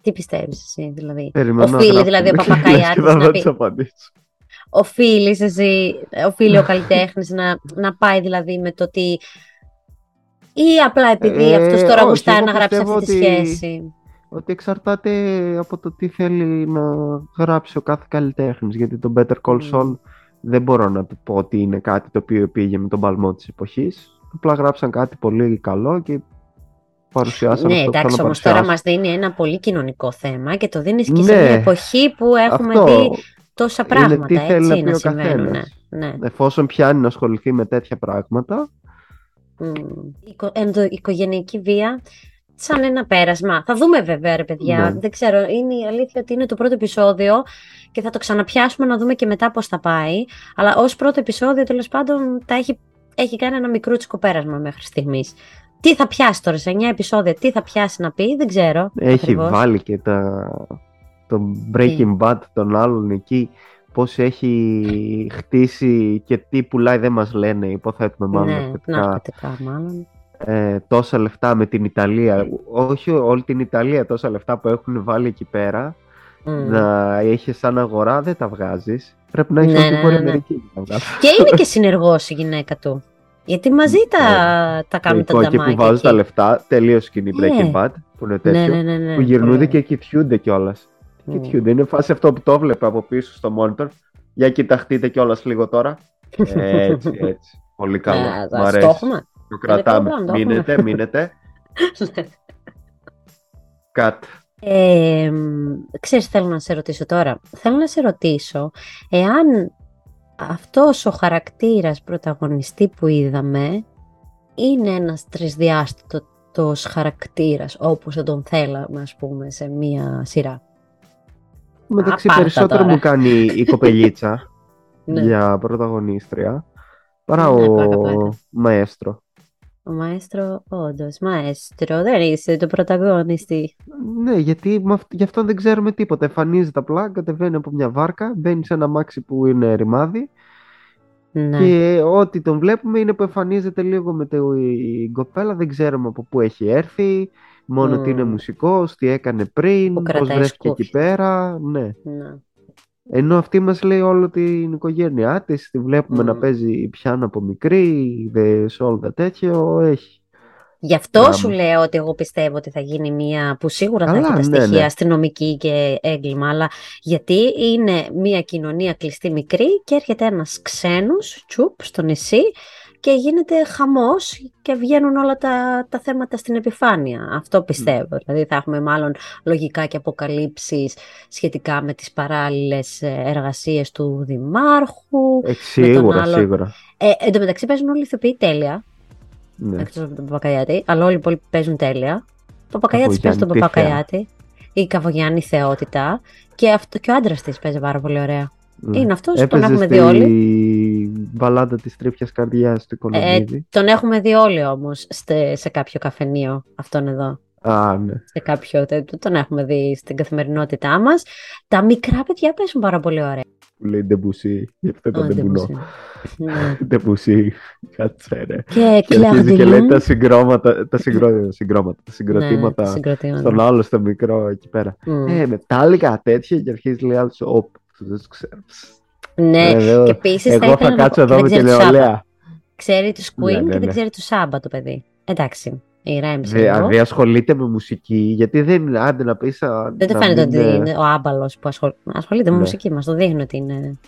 Τι πιστεύεις εσύ, δηλαδή; Περιμένω να Οφείλει γράψω δηλαδή ο μερικές Παπακαλιάτης και θα να δω πει- τις απαντήσεις. Οφείλεις εσύ, οφείλει ο [LAUGHS] καλλιτέχνης να, να πάει δηλαδή με το ότι ή απλά επειδή Ε, αυτός τώρα όχι, γουστάει εγώ να γράψει αυτή πιστεύω τη ότι- σχέση; Ότι εξαρτάται από το τι θέλει να γράψει ο κάθε καλλιτέχνης. Γιατί το Better Call Μμμ. Saul δεν μπορώ να του πω ότι είναι κάτι το οποίο πήγε με τον παλμό της εποχής. Απλά γράψαν κάτι πολύ καλό και παρουσιάσαν Ναι, αυτό που εντάξει, θέλουν να όμως τώρα παρουσιάσουν. μας δίνει ένα πολύ κοινωνικό θέμα και το δίνεις και Ναι. σε μια εποχή που έχουμε Αυτό δει τόσα είναι πράγματα, τι θέλει να έτσι, πει να ο συμβαίνουν. καθένας. Ναι. Εφόσον πιάνει να ασχοληθεί με τέτοια πράγματα, Μμ. Οικο- ενδοοικογενειακή βία σαν ένα πέρασμα. Θα δούμε βέβαια ρε παιδιά. Ναι. Δεν ξέρω. Είναι η αλήθεια ότι είναι το πρώτο επεισόδιο και θα το ξαναπιάσουμε να δούμε και μετά πώς θα πάει. Αλλά ως πρώτο επεισόδιο τέλος πάντων τα έχει, έχει κάνει ένα μικρούτσικο πέρασμα μέχρι στιγμής. Τι θα πιάσει τώρα σε 9 επεισόδια, τι θα πιάσει να πει, δεν ξέρω. έχει ακριβώς. βάλει και τα... το Breaking Bad των άλλων εκεί πώς έχει χτίσει και τι πουλάει δεν μας λένε υποθέτουμε μάλλον Ναι, ναρκωτικά. ναρκωτικά μάλλον. Ε, τόσα λεφτά με την Ιταλία όχι όλη την Ιταλία τόσα λεφτά που έχουν βάλει εκεί πέρα Μμ. να έχεις σαν αγορά δεν τα βγάζεις πρέπει να έχεις Ναι, όλη την ναι, Βόρεια ναι, ναι. Αμερική για να βγάλεις. Και είναι και συνεργός η γυναίκα του. Γιατί μαζί τα, τα κάνουν τα Λογικό, εκεί νταμάκια. που βάζουν τα εκεί. λεφτά τελείως σκηνή Ναι. Breaking Bad που είναι τέτοιο Ναι, ναι, ναι, ναι. που γυρνούνται Πολύ και κοιτιούνται κιόλας. Μμ. Κοιτιούνται. Είναι φάση αυτό που το βλέπω από πίσω στο monitor. Για κοιταχτείτε κιόλας λίγο τώρα. [LAUGHS] Έτσι, έτσι. Πολύ καλό. Ε, Μ' το αρέσει. Έχουμε. Το κρατάμε. καλό, το έχουμε. Μείνετε, μείνετε. Cut. Ε, ξέρεις, θέλω να σε ρωτήσω τώρα. Θέλω να σε ρωτήσω εάν αυτός ο χαρακτήρας πρωταγωνιστή που είδαμε είναι ένας τρισδιάστατος χαρακτήρας όπως θα τον θέλαμε ας πούμε σε μία σειρά. Μεταξύ περισσότερο μου κάνει η [LAUGHS] κοπελίτσα ναι. για πρωταγωνίστρια παρά ναι, ο Μαέστρο. Ο Μαέστρο, όντως, Μαέστρο, δεν είσαι το πρωταγωνιστή. Ναι, γιατί γι' αυτό δεν ξέρουμε τίποτα. Εμφανίζεται απλά, κατεβαίνει από μια βάρκα, μπαίνει σε ένα μάξι που είναι ρημάδι ναι. Και ό,τι τον βλέπουμε είναι που εμφανίζεται λίγο με την κοπέλα, δεν ξέρουμε από πού έχει έρθει, μόνο mm. ότι είναι μουσικός, τι έκανε πριν, πώς βρέθηκε εκεί πέρα, ναι. ναι. Ενώ αυτή μας λέει όλο την οικογένειά της, τη βλέπουμε να παίζει πιάνο από μικρή, σε όλα τα τέτοιο, έχει. Γι' αυτό σου λέω ότι εγώ πιστεύω ότι θα γίνει μία που σίγουρα θα έχει τα ναι, στοιχεία ναι. αστυνομική και έγκλημα, αλλά γιατί είναι μία κοινωνία κλειστή μικρή και έρχεται ένας ξένος, τσουπ, στο νησί και γίνεται χαμός και βγαίνουν όλα τα, τα θέματα στην επιφάνεια. Αυτό πιστεύω. Δηλαδή θα έχουμε μάλλον λογικά και αποκαλύψεις σχετικά με τις παράλληλες ε, εργασίες του Δημάρχου. Ε, σίγουρα, σίγουρα. Ε, εν τω μεταξύ παίζουν όλοι οι ηθοποιοί τέλεια ναι. εκτός από τον Παπακαϊάτη, αλλά όλοι οι υπόλοιποι παίζουν τέλεια. Ο Παπακαϊάτη παίζει τον Παπακαϊάτη, η Καβογιάννη θεότητα και, αυτό, και ο άντρας της παίζει πάρα πολύ ωραία. Ναι. Είναι αυτός, τον έχουμε δει όλοι. Η μπαλάντα της τρίπια καρδιάς του Οικονομίδη. Ε, τον έχουμε δει όλοι όμως σε κάποιο καφενείο αυτόν εδώ. Α, ναι. Σε κάποιο, τον έχουμε δει στην καθημερινότητά μας. Τα μικρά παιδιά παίζουν πάρα πολύ ωραία που λέει Ντεμπουσί, γι' αυτό είπα Ντεμπουνό. Ντεμπουσί, κάτσε ρε. Και, και αρχίζει και λέει τα συγκρόματα, τα συγκρόματα, τα συγκροτήματα ναι, στον άλλο στο μικρό εκεί πέρα. Ε, μετάλλικα τέτοια και αρχίζει λέει άλλος, όπ, δεν το ξέρω. Ναι, και επίσης Εγώ θα κάτσω εδώ με την νεολαία. Ξέρει τους Queen ναι, και δεν ναι. ξέρει τους Σάμπα το παιδί. Εντάξει. Δηλαδή ασχολείται με μουσική, γιατί δεν είναι άντε να πεις. Δεν το φαίνεται ότι είναι ο άμπαλος που ασχολείται με ναι. μουσική, μας το δείχνει ότι είναι.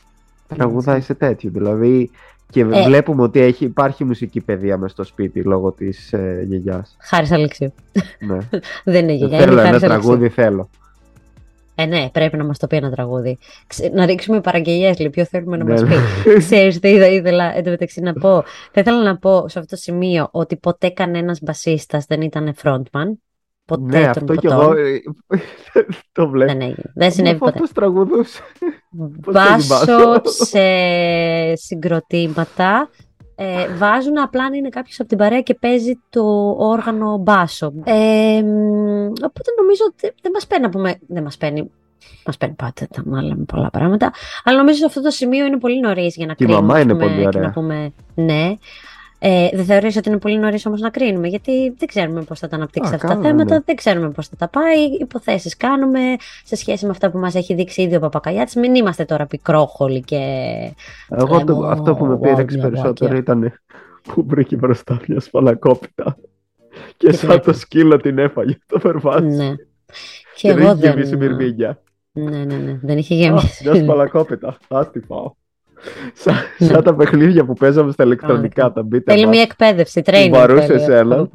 Τραγουδάει σε τέτοιο. Δηλαδή και ε. βλέπουμε ότι έχει, υπάρχει μουσική παιδεία μες στο σπίτι λόγω της ε, γιαγιάς. Χάρης Αλεξίου. Ναι. [LAUGHS] δεν είναι γιαγιά. Θέλω ένα τραγούδι, θέλω. Ε, ναι, πρέπει να μας το πει ένα τραγούδι. Να ρίξουμε παραγγελίε, λέει, ποιο θέλουμε να ναι, μα πει. Ναι. Ξέρεις τι ήθελα εν τω μεταξύ να πω. Θα ήθελα να πω σε αυτό το σημείο ότι ποτέ κανένας μπασίστας δεν ήταν frontman. Ποτέ ναι, αυτό κι εγώ ε, [LAUGHS] το βλέπω. Δεν έγινε. Δεν συνέβη ποτέ. Πώς τραγουδούσε. Μπάσο σε συγκροτήματα. Ε, βάζουν απλά αν είναι κάποιος από την παρέα και παίζει το όργανο μπάσο. Ε, οπότε νομίζω ότι δεν μας παίρνει να πούμε. Δεν μας παίρνει. Μας παίρνει πάντα τα μάλλον με πολλά πράγματα. Αλλά νομίζω σε αυτό το σημείο είναι πολύ νωρίς για να και κρίνουμε. Η μαμά είναι πολύ ωραία. να πούμε ναι. Ε, δεν θεωρείς ότι είναι πολύ νωρίς όμως να κρίνουμε, γιατί δεν ξέρουμε πώς θα τα αναπτύξει αυτά τα θέματα, ναι. δεν ξέρουμε πώς θα τα πάει. Υποθέσεις κάνουμε σε σχέση με αυτά που μας έχει δείξει ήδη ο Παπακαλιάτη. Μην είμαστε τώρα πικρόχολοι και. Εγώ το, αυτό που με πήρεξε περισσότερο ήταν που βρήκε μπροστά μια σπαλακόπιτα και, σαν το σκύλο την έφαγε το περβάτσι. Ναι. Και, εγώ δεν. είχε γεμίσει Ναι, ναι, ναι. Δεν είχε γεμίσει. Μια σπαλακόπιτα. Α τη πάω. Σαν, σαν τα παιχνίδια που παίζαμε στα ηλεκτρονικά, τα μπείτε. Θέλει μια εκπαίδευση, training. Βαρούσε εσένα.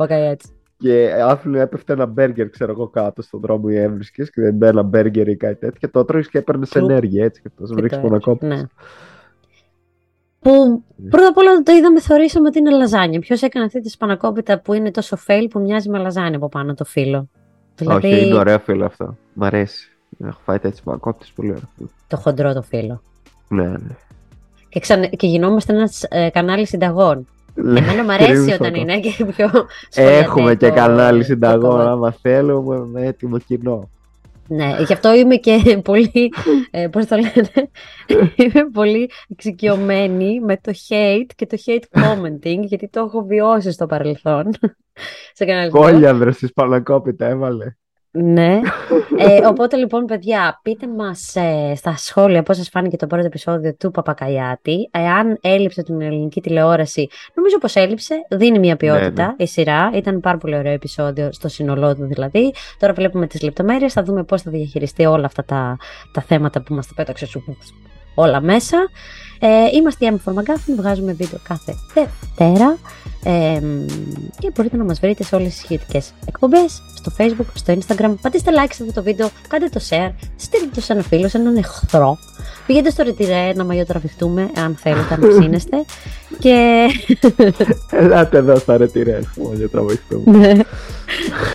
Και άφηνε έπεφτε ένα μπέργκερ, ξέρω εγώ, κάτω στον δρόμο ή έβρισκες και δεν μπαίνει ένα μπέργκερ ή κάτι τέτοιο. Και το τρώγει και έπαιρνες ενέργεια έτσι. Και το βρίσκει πονακόπτη. Ναι. Που πρώτα απ' όλα το είδαμε, θεωρήσαμε ότι είναι λαζάνια. Ποιος έκανε αυτή τη σπανακόπιτα που είναι τόσο φέιλ που μοιάζει με λαζάνια από πάνω το φύλλο; Δηλαδή... Όχι, είναι ωραίο φύλλο αυτό. Μ' αρέσει. Έχω φάει τέτοιες σπανακόπιτε πολύ ωραίο. Το χοντρό το φύλλο. Ναι, ναι και, ξαν... και γινόμαστε ένας ε, κανάλι συνταγών. Εμένα μου αρέσει όταν είναι και πιο Έχουμε και κανάλι συνταγών, άμα θέλουμε, με έτοιμο κοινό. Ναι, γι' αυτό είμαι και πολύ, ε, πώς το λένε, είμαι πολύ εξοικειωμένη με το hate και το hate commenting, γιατί το έχω βιώσει στο παρελθόν. Κόλιανδρο στη Σπανακόπιτα έβαλε. Ναι. [LAUGHS] Ε, οπότε λοιπόν, παιδιά, πείτε μας ε, στα σχόλια πώς σας φάνηκε το πρώτο επεισόδιο του Παπακαλιάτη. Εάν έλειψε την ελληνική τηλεόραση, νομίζω πως έλειψε. Δίνει μια ποιότητα ναι, ναι. η σειρά. Ήταν πάρα πολύ ωραίο επεισόδιο στο σύνολό του δηλαδή. Τώρα βλέπουμε τις λεπτομέρειες. Θα δούμε πώς θα διαχειριστεί όλα αυτά τα, τα θέματα που μας τα πέταξε όλα μέσα. Ε, είμαστε η M for McGuffin, βγάζουμε βίντεο κάθε Δευτέρα ε, και μπορείτε να μας βρείτε σε όλες τις σχετικές εκπομπές, στο facebook, στο instagram. Πατήστε like σε αυτό το βίντεο, κάντε το share, στείλτε το σε ένα φίλο, σε έναν εχθρό. Πηγαίνετε στο ρετυρέ να μαγειοτραβηχτούμε, αν θέλετε να ψήνεστε. [LAUGHS] και... Ελάτε εδώ στα ρετυρέ, να μαγειοτραβηχτούμε. ναι.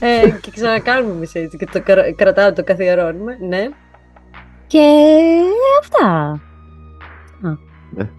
ε, και ξανακάνουμε εμείς έτσι και το κρα- κρατάω το καθιερώνουμε, ναι. Και αυτά. Α. Ναι.